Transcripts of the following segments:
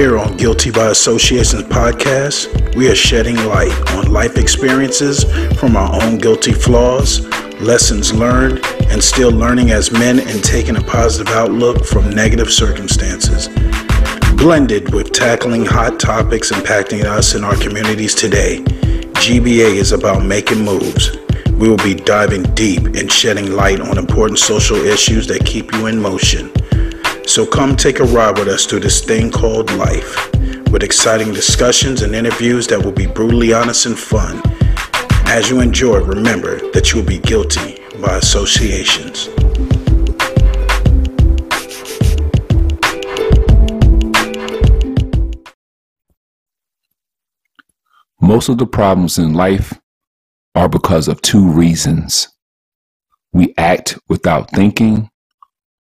Here on Guilty by Associations podcast, we are shedding light on life experiences from our own guilty flaws, lessons learned, and still learning as men and taking a positive outlook from negative circumstances. Blended with tackling hot topics impacting us and our communities today, GBA is about making moves. We will be diving deep and shedding light on important social issues that keep you in motion. So come take a ride with us through this thing called life, with exciting discussions and interviews that will be brutally honest and fun. As you enjoy, remember that you will be guilty by associations. Most of the problems in life are because of two reasons. We act without thinking,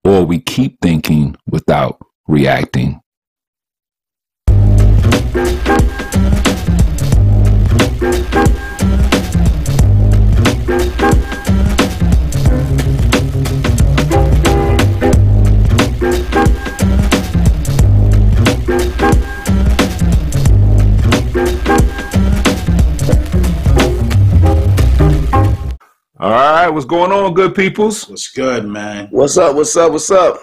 or we keep thinking without reacting. All right, what's going on, good peoples? What's good, man? What's up? What's up? What's up?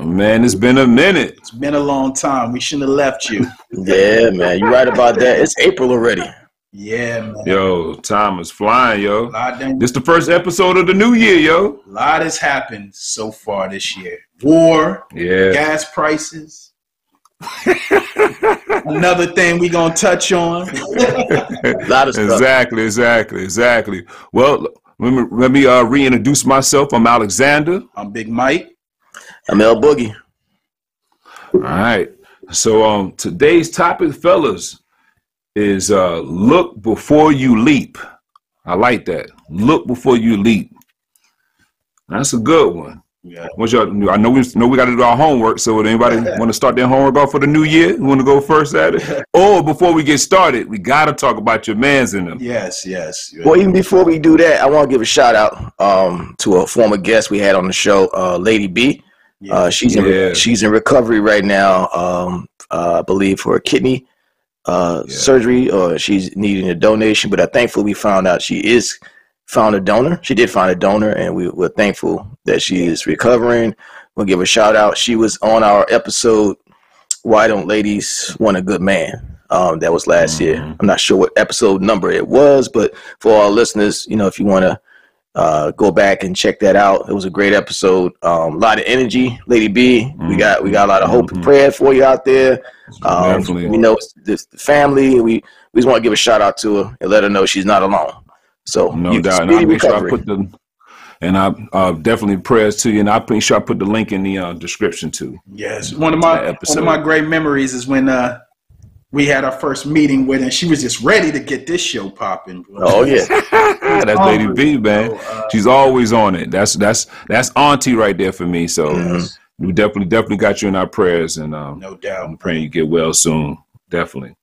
Man, it's been a minute. It's been a long time. We shouldn't have left you. Yeah, man, you're right about that. It's April already. Yeah, man. Yo, time is flying, yo. A lot, done, This the first episode of the new year, yo. a lot has happened so far this year. War, Yeah. gas prices. Another thing we're gonna touch on. A lot of stuff. exactly, exactly, exactly. Well, let me let me uh, reintroduce myself. I'm Alexander. I'm Big Mike. I'm El Boogie. All right. So um today's topic, fellas, is uh look before you leap. I like that. Look before you leap. That's a good one. Yeah. What's y'all I know we know we got to do our homework. So would anybody want to start their homework off for the new year? You want to go first at it? Or before we get started, we got to talk about your man's in them. Yes, yes. Well, even before we do that, I want to give a shout out um, to a former guest we had on the show, uh, Lady B. Yeah. Uh, she's in Yeah. she's in recovery right now. Um, uh, I believe for a kidney uh, Yeah. surgery, or she's needing a donation. But uh, thankfully, we found out she is found a donor. She did find a donor, and we were thankful that she is recovering. We'll give a shout out. She was on our episode. Why don't ladies want a good man? Um, that was last year. Mhm. I'm not sure what episode number it was, but for our listeners, you know, if you want to uh, go back and check that out, it was a great episode. Um, a lot of energy, Lady B. We got we got a lot of hope and Mhm. prayer for you out there. Um, we know it's this the family. We we just want to give a shout out to her and let her know she's not alone. So No you- doubt. And I speedy make sure I put the and I uh, definitely prayers to you, and I make sure I put the link in the uh, description too. Yes. One of my episode. one of my great memories is when uh we had our first meeting with her and she was just ready to get this show popping. oh yeah, That's Lady B, man. So, uh, She's always on it. That's that's that's auntie right there for me. So Mhm. we definitely definitely got you in our prayers, and um, no doubt. I'm praying you get well soon. Definitely.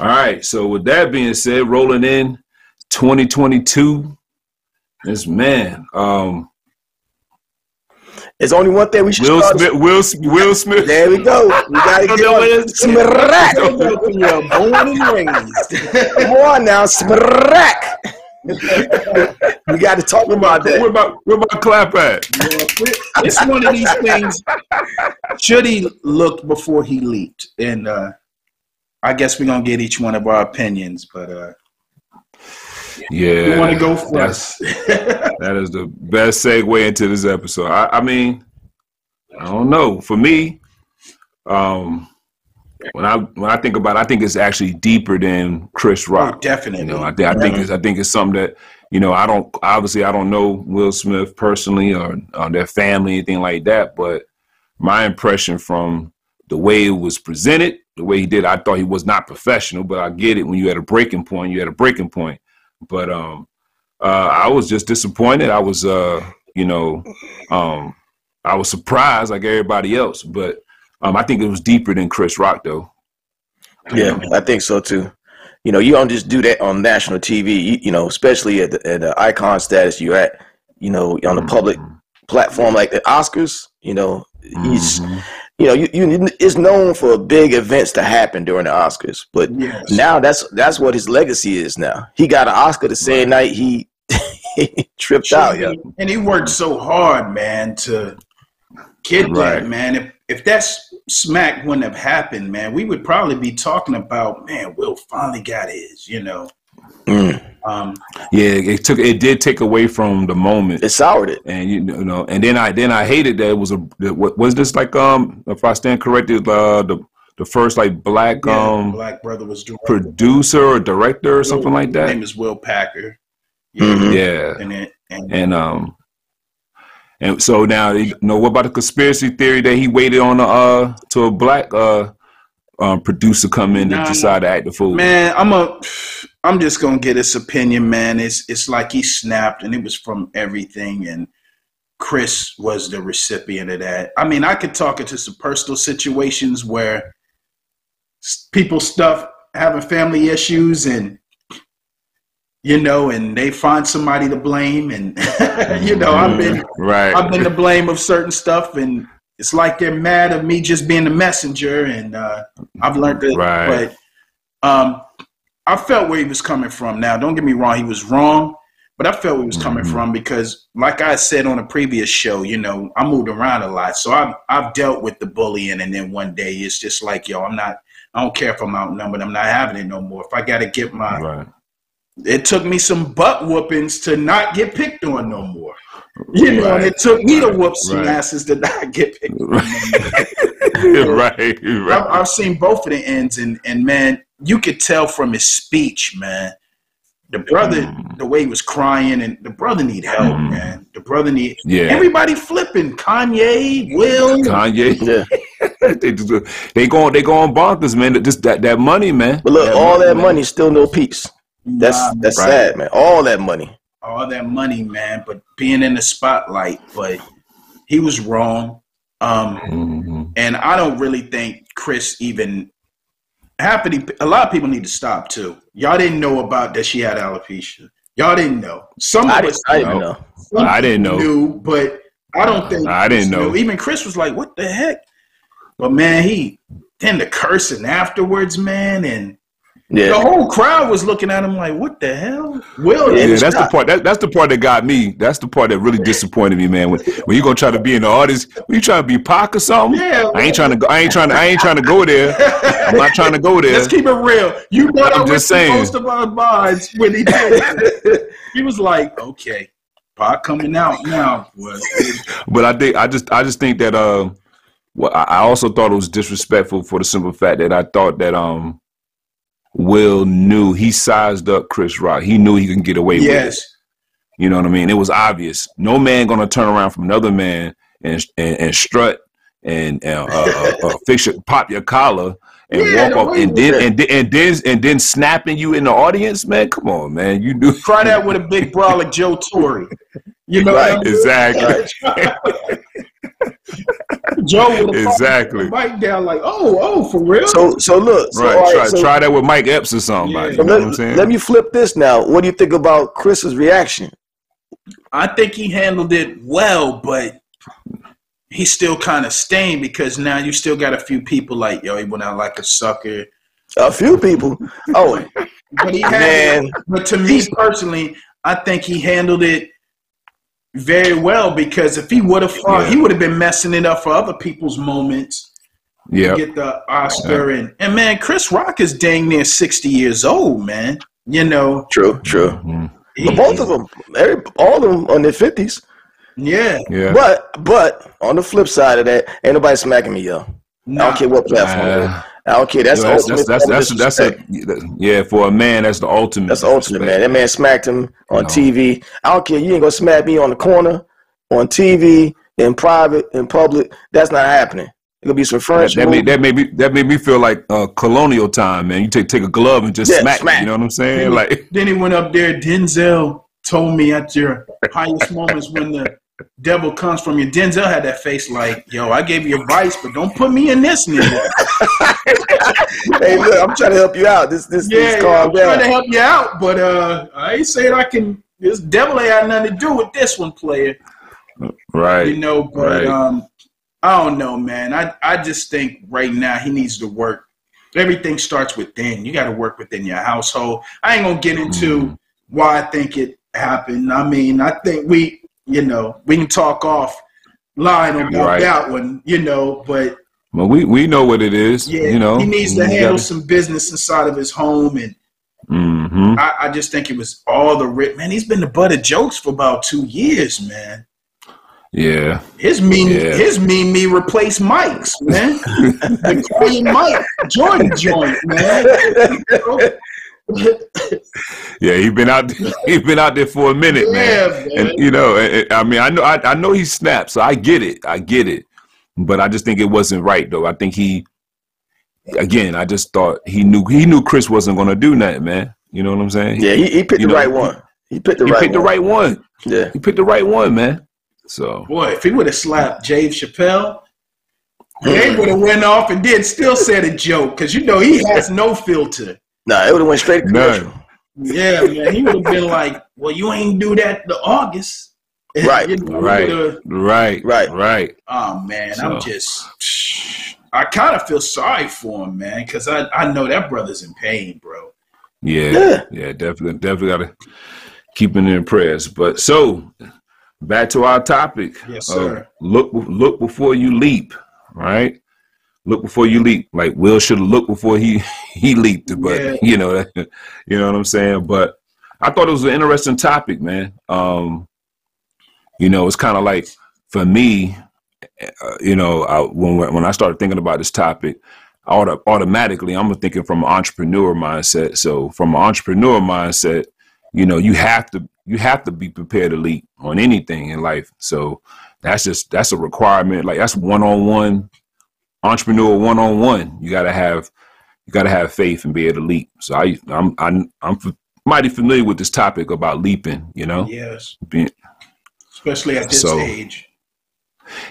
All right. So with that being said, rolling in 2022. This man, um, there's only one thing we should Will start. Smith. Will Will Smith. There we go. We gotta get know on it is. smack. Philadelphia, born and raised. Come on now, smack. we got to talk about Where that. my where my clap at? it's one of these things. Should he look before he leaped? And uh, I guess we're gonna get each one of our opinions, but uh, Yeah, you want to go first? That is the best segue into this episode. I, I mean, I don't know. For me, um, when I when I think about, it, I think it's actually deeper than Chris oh, Rock. definitely. You know, I, think I think it's I think it's something that you know I don't obviously I don't know Will Smith personally or, or their family anything like that, but my impression from the way it was presented, the way he did, I thought he was not professional. But I get it when you had a breaking point, you had a breaking point. But um, uh, I was just disappointed. I was uh, you know, um, I was surprised like everybody else, but um, I think it was deeper than Chris Rock though. Yeah, I think so too. You know, you don't just do that on national TV. You, you know, especially at the, at the icon status you're at. You know, on the public platform like the Oscars. You know, Mhm. You know, you, you it's known for big events to happen during the Oscars, but Yes. now that's that's what his legacy is. Now he got an Oscar the same night he, he tripped out. Yeah, And he worked so hard, man, to get Right. there, man. If if that smack wouldn't have happened, man, we would probably be talking about, man, Will finally got his, you know. Mm. Um, Yeah, it took it did take away from the moment. it soured it. and you know, and then I then I hated that it was a was this like um if I stand corrected uh the the first like black yeah, um Black Brother was doing producer or director or something like His that. name is Will Packer. Yeah, Mhm. Yeah, and it, and and um and so now you know what about the conspiracy theory that he waited on a uh to a black uh um, producer come in Nah, to decide to act the fool. Man, I'm a I'm just gonna get his opinion, man. It's it's like he snapped and it was from everything and Chris was the recipient of that. I mean, I could talk into some personal situations where people stuff having family issues and you know, and they find somebody to blame and you know, I've been right. I've been the blame of certain stuff, and it's like they're mad at me just being the messenger. And uh, I've learned that. Right. But um, I felt where he was coming from. Now, don't get me wrong; he was wrong, but I felt where he was coming Mhm. from because, like I said on a previous show, you know, I moved around a lot, so I've I've dealt with the bullying, and then one day it's just like, yo, I'm not. I don't care if I'm outnumbered. I'm not having it no more. If I got to get my, right. it took me some butt whoopings to not get picked on no more. You know, and it took me to whoop some Right. asses to not get picked on. no more. right. Right. I've, I've seen both of the ends, and and man, you could tell from his speech, man. The brother, Mm. the way he was crying, and the brother need help, Mm. man. The brother need Yeah. everybody flipping. Kanye, Will, Kanye. Yeah, they just, they going they going bonkers, man. Just that that money, man. but look, all that man. money, still no peace. That's Nah, that's Right. sad, man. All that money. all that money, man. But being in the spotlight, but he was wrong. Um, Mhm. And I don't really think Chris even half of the, a lot of people need to stop too. Y'all didn't know about that she had alopecia. Y'all didn't know. Some I of didn't, us I didn't know. know. some I didn't know. knew, but I don't think I didn't know. knew. Even Chris was like, "What the heck?" But man, he then the cursing afterwards, man, and the whole crowd was looking at him like, "What the hell?" Will Yeah, Yeah, that's the part. That, that's the part that got me. That's the part that really disappointed me, man. When when you gonna try to be the audience, when you trying to be Pac or something? Yeah, I ain't trying to go. I ain't trying to. I ain't trying to go there. I'm not trying to go there. Let's keep it real. You know I'm just saying. most of our minds when he did. he was like, "Okay, pot coming out now." boy." But I think I just I just think that uh, well, I I also thought it was disrespectful for the simple fact that I thought that um, Will knew he sized up Chris Rock. He knew he can get away with it. yes, You know what I mean? It was obvious. No man gonna turn around from another man and and, and strut and uh, uh, uh, fix your, pop your collar and Yeah, walk up and then and then and then and then snapping you in the audience, man. Come on, man. You do try that with a big bra like Joe Torre. You know, Right, I mean? exactly. Joe would Exactly. Mike down like, "Oh, oh, for real." So so look, so, right. all right, try, so- try that with Mike Epps or somebody. Yeah. You know what I'm saying? let, let me flip this now. What do you think about Chris's reaction? I think he handled it well, but he's still kind of stained because now you still got a few people like, "Yo, he went out like a sucker." A few people. Oh But he had, man, but to me personally, I think he handled it very well because if he would have fought, Yeah. he would have been messing it up for other people's moments yeah. get the Oscar. And and man, Chris Rock is dang near sixty years old, man. You know, true, true. Mhm. But both of them, every, all of them on their fifties. yeah. Yeah. But but on the flip side of that, ain't nobody smacking me, yo. I Nah. don't care what platform. it is. I don't care. That's Yo, the that's, that's, that's, that's, that's a yeah for a man that's the ultimate That's the ultimate, man. That man smacked him on No. TV. I don't care. You ain't gonna smack me on the corner, on TV, in private, in public. That's not happening. It could be some French. that made that made me that made me feel like uh, colonial time, man. You take take a glove and just Yeah, smack, smack. me, You know what I'm saying? Then, Like then he went up there. Denzel told me at your highest moments when the devil comes from you. Denzel had that face like, "Yo, I gave you advice, but don't put me in this nigga." hey, look, I'm trying to help you out. This this Yeah, this yeah, I'm trying to help you out, but uh, I ain't saying I can. This devil ain't had nothing to do with this one, player. right, You know, but right. um, I don't know, man. I I just think right now he needs to work. Everything starts within. You got to work within your household. I ain't gonna get into mm. why I think it happened. I mean, I think we, you know, we can talk off line about right. that one, you know, but well, we we know what it is. Yeah, you know, he needs to handle gotta... some business inside of his home, and mm-hmm. I, I, just think it was all the rip. Man, he's been the butt of jokes for about two years, man. Yeah, his mean yeah. his mean me replace Mike's man. Mike Jordan joint, man. yeah, he been out. He been out there for a minute, yeah, man. man. And you know, I mean, I know, I, I know he snapped, so I get it. I get it. But I just think it wasn't right, though. I think he, again, I just thought he knew he knew Chris wasn't going to do nothing, man. You know what I'm saying? Yeah, he, he picked you the know, right one. He picked the he right. picked one. the right one. Yeah, he picked the right one, man. So, boy, if he would have slapped Dave Chappelle, Dave would have went off and did still said a joke because you know he has no filter. Nah, it would have went straight to commercial. Yeah, man, he would have been like, "Well, you ain't do that to August." Right, you know, right, right, right, right. Oh man, so. I'm just. I kind of feel sorry for him, man, because I I know that brother's in pain, bro. Yeah, yeah, yeah definitely, definitely gotta keep him in prayers. But so back to our topic. Yes, sir. Uh, look, look before you leap. Right look before you leap. Like Will should have looked before he he leaped, but yeah. you know, you know what I'm saying. But I thought it was an interesting topic, man. Um, you know, it's kind of like for me, uh, you know, I, when when I started thinking about this topic, auto, automatically I'm thinking from an entrepreneur mindset. So from an entrepreneur mindset, you know, you have to you have to be prepared to leap on anything in life. So that's just that's a requirement. Like that's one on one entrepreneur one on one. You gotta have you gotta have faith and be able to leap. So I I'm I'm I'm mighty familiar with this topic about leaping. You know. Yes. Being, Especially at this so, age.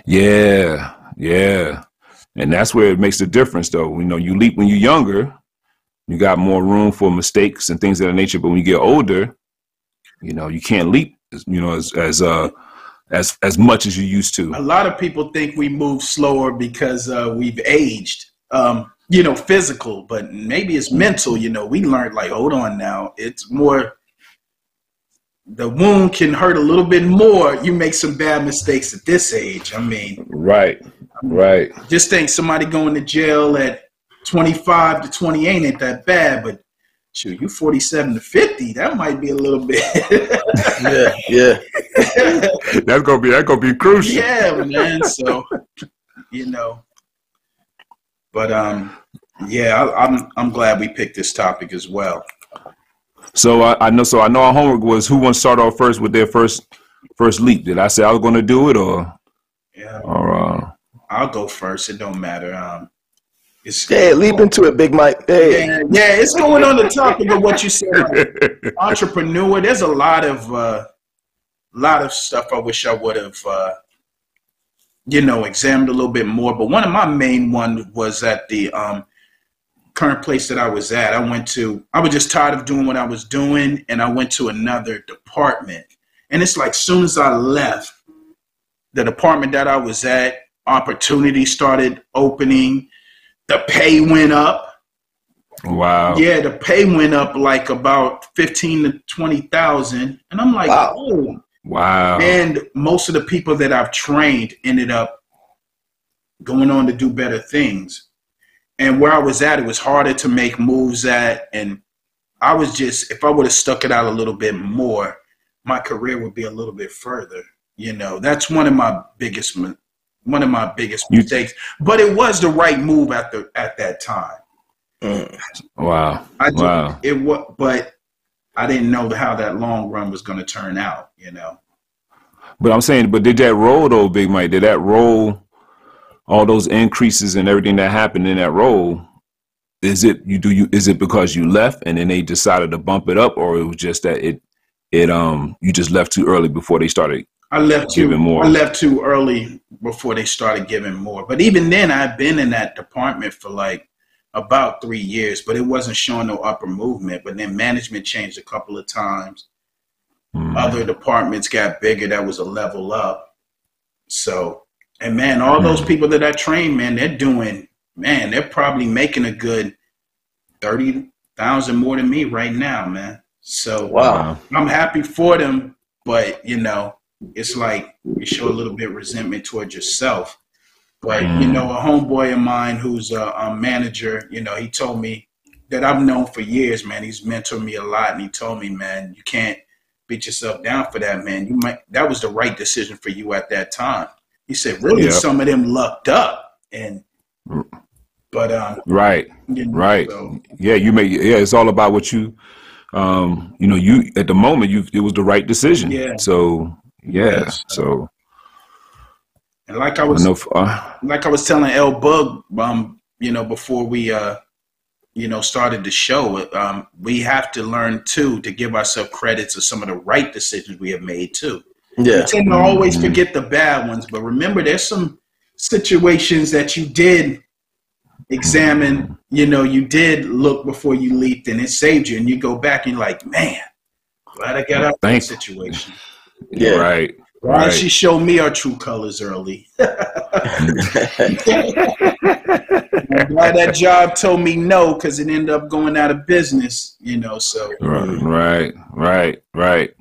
Yeah, yeah, and that's where it makes the difference, though. You know, you leap when you're younger, you got more room for mistakes and things of that nature. But when you get older, you know, you can't leap. You know, as as uh as as much as you used to. A lot of people think we move slower because uh, we've aged. Um, you know, physical, but maybe it's mental. You know, we learned like, hold on now, it's more. The wound can hurt a little bit more. You make some bad mistakes at this age. I mean, right, right. Just think somebody going to jail at 25 to 28 ain't that bad, but shoot, you 47 to 50, that might be a little bit. yeah, yeah. that's gonna be that's gonna be crucial. Yeah, man. So, you know, but um, yeah, I, am I'm, I'm glad we picked this topic as well. So I, I know. So I know our homework was who wants to start off first with their first first leap. Did I say I was going to do it or? Yeah. Or uh, I'll go first. It don't matter. Um, it's hey, leap into it, Big Mike. Hey. Yeah, yeah, it's going on the topic of what you said. entrepreneur. There's a lot of uh, lot of stuff I wish I would have uh, you know examined a little bit more. But one of my main ones was at the um, current place that I was at. I went to. I was just tired of doing what I was doing, and I went to another department. And it's like soon as I left the department that I was at, opportunities started opening the pay went up. Wow. Yeah, the pay went up like about fifteen to twenty thousand, and I'm like, wow. oh, wow. And most of the people that I've trained ended up going on to do better things. And where I was at, it was harder to make moves at, and I was just, if I would have stuck it out a little bit more, my career would be a little bit further. You know, that's one of my biggest one of my biggest mistakes. But it was the right move at the at that time. Mm. Wow. I wow. It was, but I didn't know how that long run was going to turn out. You know. But I'm saying, but did that roll though, Big Mike? Did that roll? All those increases and everything that happened in that role, is it you do you is it because you left and then they decided to bump it up, or it was just that it it um you just left too early before they started I left too. More. I left too early before they started giving more. But even then, I've been in that department for like about three years, but it wasn't showing no upper movement. But then management changed a couple of times. Mm. Other departments got bigger. That was a level up. So And man, all those people that I train, man, they're doing, man, they're probably making a good thirty thousand more than me right now, man. So Wow. I'm happy for them, but you know, it's like you show a little bit of resentment towards yourself. But you Mm. know, a homeboy of mine who's a, a manager, you know, he told me that I've known for years, man. He's mentored me a lot, and he told me, man, you can't beat yourself down for that, man. You might that was the right decision for you at that time. He said, really, Yeah. some of them lucked up, and but um, Right. you know, Right. so- Yeah, you make yeah, it's all about what you um you know, you at the moment you it was the right decision. Yeah. So yeah. Yes. So and like I I was know f- uh, like I was telling El Boog, um, you know, before we, uh, you know, started the show, um, we have to learn too to give ourselves credits of some of the right decisions we have made too. Yeah. We tend to always Mhm. forget the bad ones, but remember, there's some situations that you did examine. You know, you did look before you leaped, and it saved you. And you go back and you're like, man, glad I got out of that situation. Yeah. right. Why Right. she show me our true colors early? I'm glad that job told me no because it ended up going out of business, you know. So Right, right, right, right.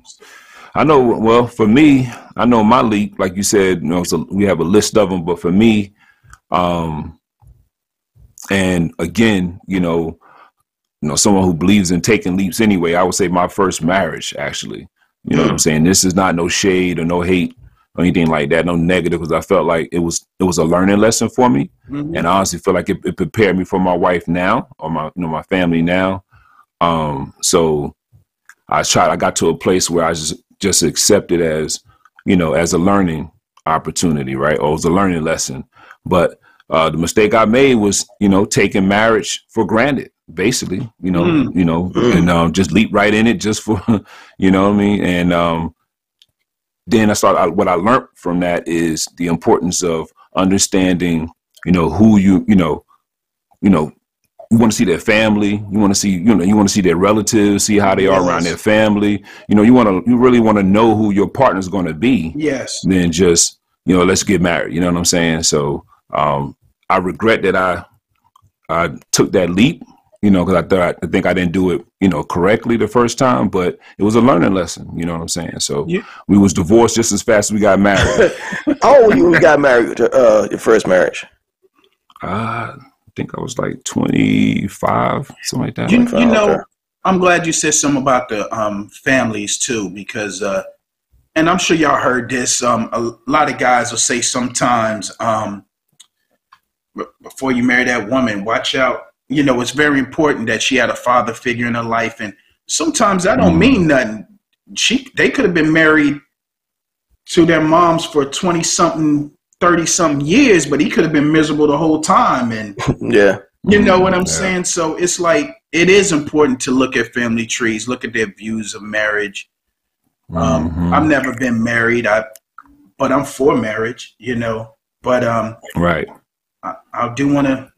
I know. Well, for me, I know my leap, like you said, you know, so we have a list of them. But for me, um, and again, you know, you know, someone who believes in taking leaps anyway, I would say my first marriage, actually. You know what I'm saying? This is not no shade or no hate or anything like that, no negative, because I felt like it was it was a learning lesson for me mhm. and I honestly feel like it, it prepared me for my wife now or my you know my family now. Um, so I tried. I got to a place where I just just accepted as you know as a learning opportunity, right, or as a learning lesson. But uh, the mistake I made was you know taking marriage for granted, basically. You know, Mm. you know, Mm. and um, just leap right in it just for you know what I mean, and um, then I started. I, what I learned from that is the importance of understanding you know who you you know you know you want to see their family you want to see you know you want to see their relatives see how they are around their family you know you want to you really want to know who your partner's going to be yes, than just you know let's get married you know what i'm saying so um i regret that i i took that leap you know because i thought i think i didn't do it you know correctly the first time but it was a learning lesson you know what i'm saying so You- we was divorced just as fast as we got married How old were you when you got married to uh, your first marriage? Uh, I think I was like 25, something like that. you, okay. you know, I'm glad you said something about the um, families too, because, uh, and I'm sure y'all heard this. Um, a lot of guys will say sometimes, um, before you marry that woman, watch out. You know, it's very important that she had a father figure in her life, and sometimes that don't mean nothing. She, they could have been married to their moms for twenty something, thirty something years, but he could have been miserable the whole time, and Yeah. you know what I'm Yeah. saying? So it's like it is important to look at family trees, look at their views of marriage. Um, Mhm. I've never been married, I, but I'm for marriage, you know. But um, right. I, I do want to,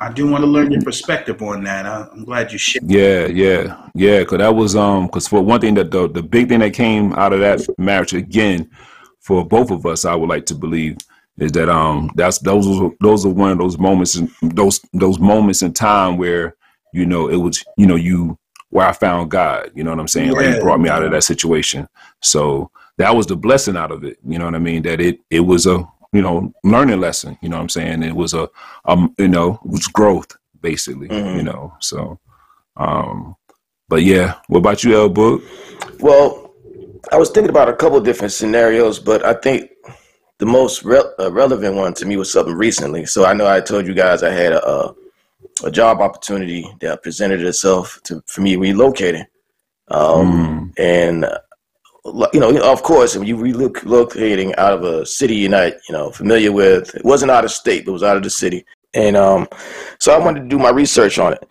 I do want to learn your perspective on that. I, I'm glad you shared. Yeah, yeah, yeah. Cause that was um, cause for one thing that the the big thing that came out of that marriage again, for both of us, I would like to believe is that um, that's those those are one of those moments and those those moments in time where you know it was you know you where I found God. You know what I'm saying? Like Yeah. He brought me out of that situation. So that was the blessing out of it. You know what I mean? That it it was a you know learning lesson. You know what I'm saying? It was a um you know it was growth basically. Mhm. You know so. Um, but yeah, what about you, El Boog? Well, I was thinking about a couple of different scenarios, but I think the most re- uh, relevant one to me was something recently. So I know I told you guys I had a, a, a job opportunity that presented itself to for me relocating, um, and uh, you know, of course, when you relocating out of a city you're not, you know, familiar with, it wasn't out of state, but it was out of the city, and um, so I wanted to do my research on it.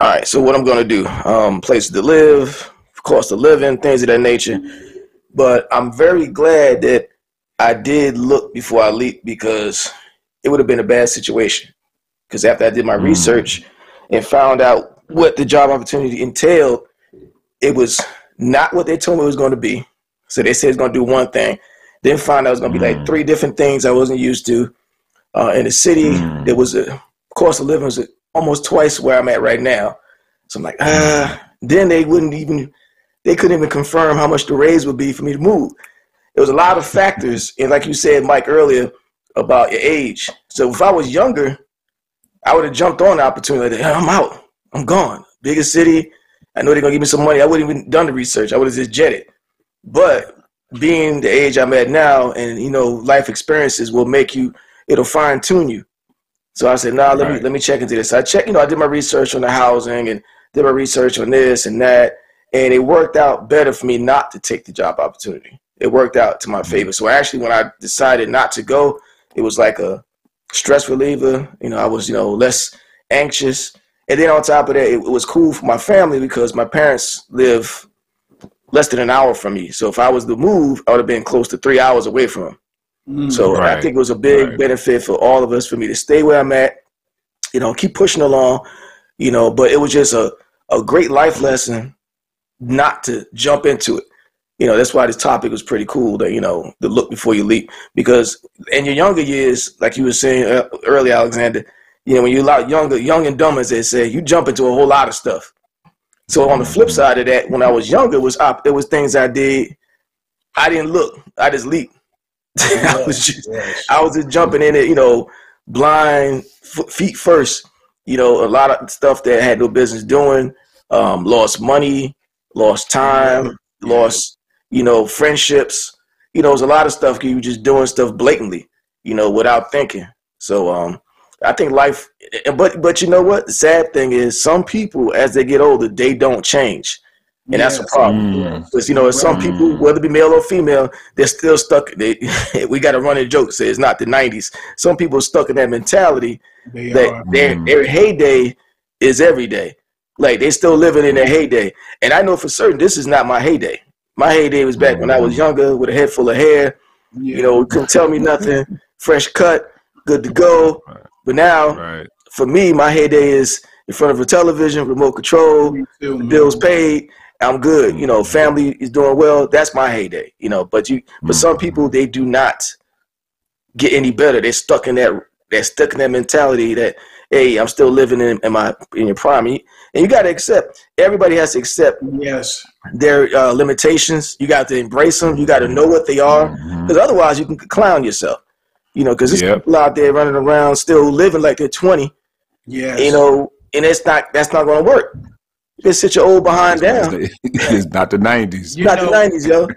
All right, so what I'm going to do, um, places to live, cost of living, things of that nature. But I'm very glad that I did look before I leaped because it would have been a bad situation. Because after I did my Mm. research and found out what the job opportunity entailed, it was not what they told me it was going to be. So they said it's going to do one thing, Then find out it was gonna be like Mm. three different things I wasn't used to. Uh, in the city, Mm. there was a cost of living was almost twice where I'm at right now. So I'm like, ah. Then they wouldn't even, they couldn't even confirm how much the raise would be for me to move. There was a lot of factors, and like you said, Mike earlier about your age. So if I was younger, I would have jumped on the opportunity. I'm out. I'm gone. Biggest city. I know they're gonna give me some money. I wouldn't even done the research. I would have just jetted. But being the age I'm at now, and you know, life experiences will make you. It'll fine tune you. So I said, nah, let me let me check into this. I checked. You know, I did my research on the housing and did my research on this and that, and it worked out better for me not to take the job opportunity. It worked out to my mm-hmm. favor. So actually, when I decided not to go, it was like a stress reliever. You know, I was you know less anxious, and then on top of that, it, it was cool for my family because my parents live less than an hour from me. So if I was to move, I would have been close to three hours away from them. Mm. So I think it was a big Right. benefit for all of us for me to stay where I'm at, you know, keep pushing along, you know, but it was just a, a great life lesson not to jump into it. You know, that's why this topic was pretty cool that, you know, the look before you leap. Because in your younger years, like you were saying uh, earlier, Alexander, you know, when you're a lot younger, young and dumb, as they say, you jump into a whole lot of stuff. So on the flip side of that, when I was younger, it was op- it was things I did. I didn't look. I just leaped. I was just Yes. I was just jumping in it, you know, blind, f- feet first. You know, a lot of stuff that I had no business doing. Um, lost money, lost time, Yeah. lost, you know, friendships. You know, there's a lot of stuff. You were just doing stuff blatantly, you know, without thinking. So, um, I think life, but but you know what? The sad thing is, some people as they get older, they don't change, and that's a Yes. problem. Mm. Because you know, some people, whether it be male or female, they're still stuck. They, we got to run a running joke say it's not the '90s. Some people are stuck in that mentality They that are. their Mm. their heyday is every day. Like they still living in their heyday. And I know for certain this is not my heyday. My heyday was back when I was younger with a head full of hair. Yeah. You know, couldn't tell me nothing. Fresh cut, good to go. But now, Right. For me, my heyday is in front of a television, remote control, too, man. bills paid. I'm good. You know, family is doing well. That's my heyday. You know, but you, but some people they do not get any better. They're stuck in that. They're stuck in that mentality that hey, I'm still living in, in my in your prime. And you, got to accept. Everybody has to accept Yes. their uh, limitations. You got to embrace them. You got to know what they are, because otherwise you can clown yourself. You know, because there's Yep. people out there running around still living like they're 20 Yes. you know, and it's not that's not gonna work. You can sit your old behind down. it's not the nineties. You not know- the nineties, yo.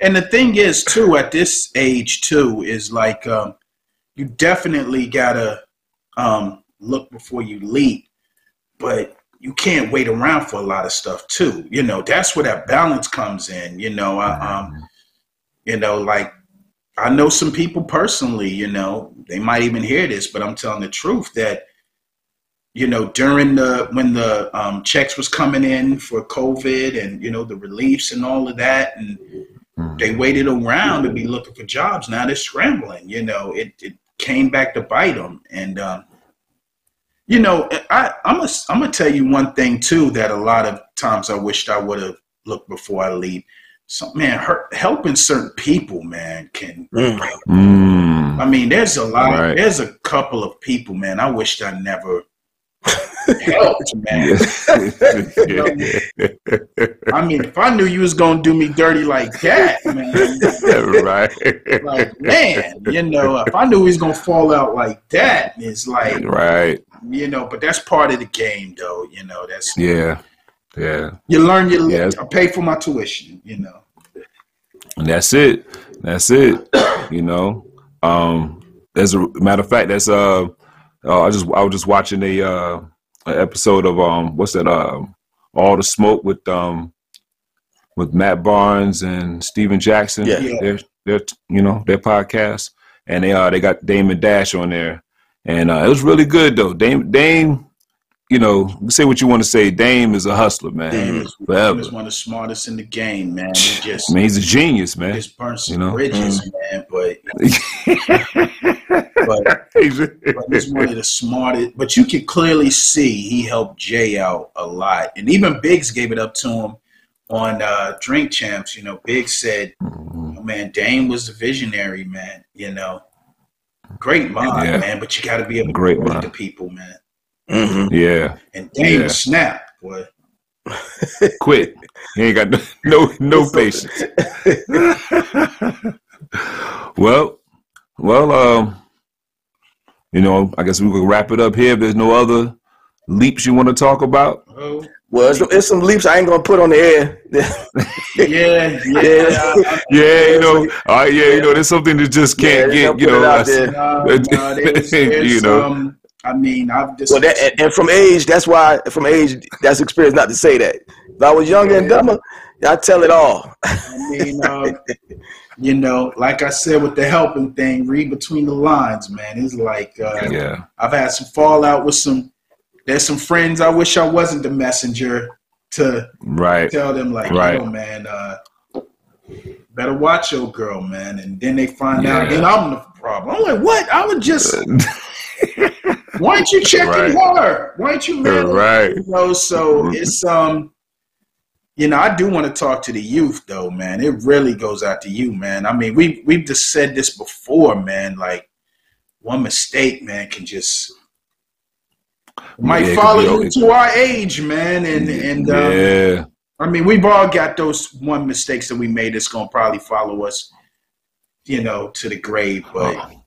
And the thing is, too, at this age, too, is like um, you definitely gotta um, look before you leap, but you can't wait around for a lot of stuff, too. You know, that's where that balance comes in. You know, I, um, you know, like I know some people personally. You know, they might even hear this, but I'm telling the truth that you know during the when the um, checks was coming in for COVID and you know the reliefs and all of that and Mm. they waited around to be looking for jobs. Now they're scrambling. You know, it, it came back to bite them. And um, you know, I, I'm gonna I'm gonna tell you one thing too that a lot of times I wished I would have looked before I leave. So man, her, helping certain people, man, can. Mm. Mm. I mean, there's a lot. Right. There's a couple of people, man. I wished I never helped, man. I mean, if I knew you was gonna do me dirty like that, man, right. like man, you know, if I knew he was gonna fall out like that, it's like Right. you know, but that's part of the game, though. You know, that's Yeah. Yeah. you learn. You Yes. I pay for my tuition. You know, And that's it. That's it. You know. Um as a matter of fact, that's uh, uh I just I was just watching a uh episode of um what's that um All the Smoke with um with Matt Barnes and Stephen Jackson. Yeah. Yeah. Their their you know, their podcast. And they uh they got Damon Dash on there. And uh, it was really good though. Dame Dame, you know, say what you want to say. Dame is a hustler, man. Dame is, Forever. Dame is one of the smartest in the game, man. He just I mean, he's a genius, man. just burnt some you know? bridges, man. But but He's- but he's one of the smartest. But you can clearly see he helped Jay out a lot, and even Biggs gave it up to him on uh, Drink Champs, you know, Big said, Mhm. oh, man, Dame was the visionary, man. You know, great mind, Yeah. man. But you got to be able Great to relate mind. to people, man. hmm Yeah, And Dame Yeah. snapped, boy. quick. He ain't got no no, no patience. well, well, um, you know, I guess we could wrap it up here. If there's no other leaps you want to talk about, Oh, Well, it's, it's some leaps I ain't gonna put on the air. yeah, yeah. Yeah. yeah, you know, uh, yeah, you know, there's something that just can't Yeah, get, you know, out there. No, no, there's, there's, You know. um, I mean, I've just well, that, and, and from age, that's why from age, that's experience not to say that. If I was younger and Yeah. dumber, I tell it all. I mean, uh, you know, like I said with the helping thing, read between the lines, man. It's like uh, yeah, I've had some fallout with some. There's some friends I wish I wasn't the messenger to right, tell them like, Right. yo, man, uh, better watch your girl, man. And then they find out, Yeah. then I'm the problem. I'm like, what? I was just. Why aren't you checking Right. her? Why aren't you man? right, You know, so it's um, you know, I do want to talk to the youth though, man. It really goes out to you, man. I mean, we we've just said this before, man. Like one mistake, man, can just might Yeah, follow you okay. to our age, man. And and um, yeah, I mean, we've all got those one mistakes that we made that's gonna probably follow us, you know, to the grave. But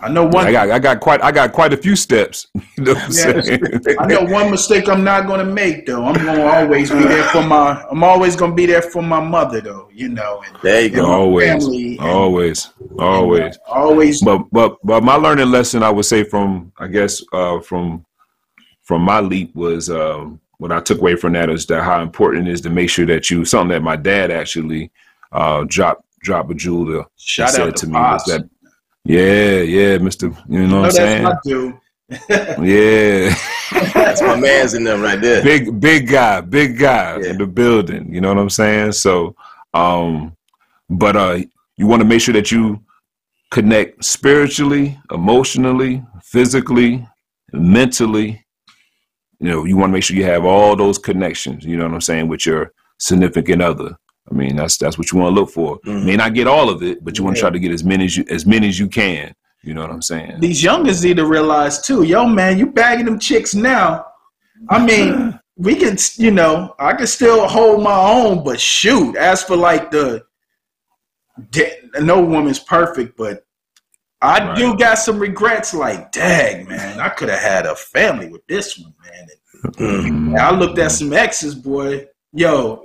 I know one. I got, I got quite, I got quite a few steps. You know what I'm Yes. I know one mistake I'm not gonna make though. I'm gonna always be there for my. I'm always gonna be there for my mother though. You know, and, There you and go. my Always. family. and- always, always. and, uh, always. but but but my learning lesson I would say from I guess uh, from from my leap was um, what I took away from that is that how important it is to make sure that you something that my dad actually uh, dropped drop a jewel to Shout said out to, to me was that yeah yeah Mister you know No, what I'm that's saying my dude. yeah That's my man's in them right there. big big guy big guy Yeah. in the building you know what i'm saying so um but uh you want to make sure that you connect spiritually emotionally physically mentally you know you want to make sure you have all those connections you know what i'm saying with your significant other i mean that's that's what you want to look for Mhm. may not get all of it but you want to Yeah. try to get as many as you as many as you can you know what i'm saying These youngers need to realize too, yo, man, you bagging them chicks now. I mean, we can, you know, I can still hold my own, but shoot, as for like the, no woman's perfect, but I do got some regrets. Like, dang, man, I could have had a family with this one, man. And I looked at some exes, boy. Yo,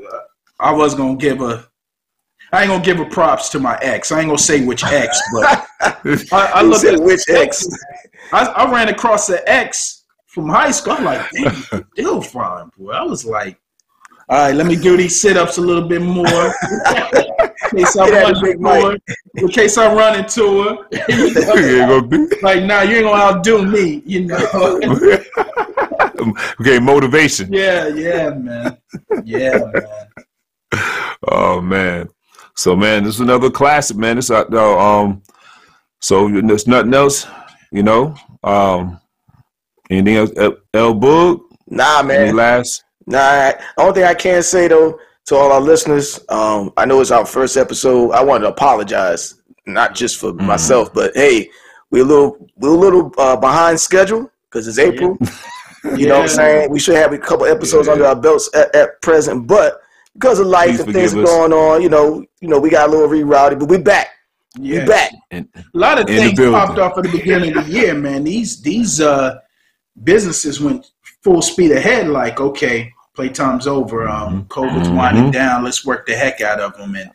I was gonna give a. I ain't gonna give a props to my ex. I ain't gonna say which ex, but I, I looked at which ex? I, I ran across the ex from high school. I'm like, damn, you still fine, boy. I was like, all right, let me do these sit ups a little bit more. in case I Get at run Big into her. In case I run into her. You know? You ain't gonna be- like, nah, you ain't gonna outdo me, you know. okay motivation yeah, yeah, man. Yeah, man. Oh man. So man, this is another classic, man. This uh, no, um so there's nothing else, you know. Um anything else El, El Boog? Nah, Any man. last Nah. Only thing I can say though to all our listeners, um, I know it's our first episode. I want to apologize, not just for Mhm. myself, but hey, we're a little we're a little uh, behind schedule because it's April. You know what I'm saying? We should have a couple episodes Yeah. under our belts at, at present, but because of life Please and things us. going on, you know, you know, we got a little rerouted, but we back. Yeah. We back. and A lot of things popped off at the beginning of the year, man. These these uh businesses went full speed ahead. Like, okay, playtime's over. Um, COVID's Mhm. winding down. Let's work the heck out of them. And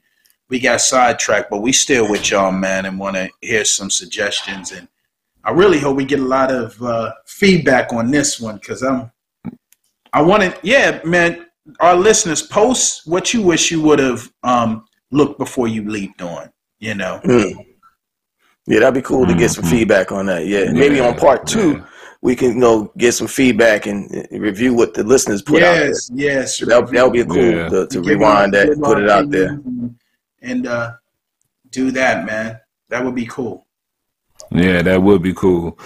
we got sidetracked, but we still with y'all, man, and want to hear some suggestions. And I really hope we get a lot of uh, feedback on this one because I'm. I want to, yeah, man. Our listeners, post what you wish you would have um, looked before you leaped on. You know. Mm. Yeah, that'd be cool to get some Mhm. feedback on that. Yeah, maybe on part two, yeah. we can you know get some feedback and review what the listeners put out there. yes, yes. That that would be cool Yeah. to, to rewind that, and put it out there. And, and, uh, do that, man. That would be cool. Yeah, that would be cool.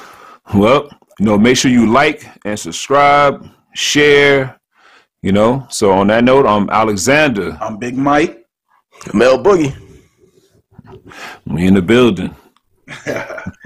Well, you know, make sure you like and subscribe, share, you know. So on that note, I'm Alexander. I'm Big Mike. Mel Boogie. We in the building.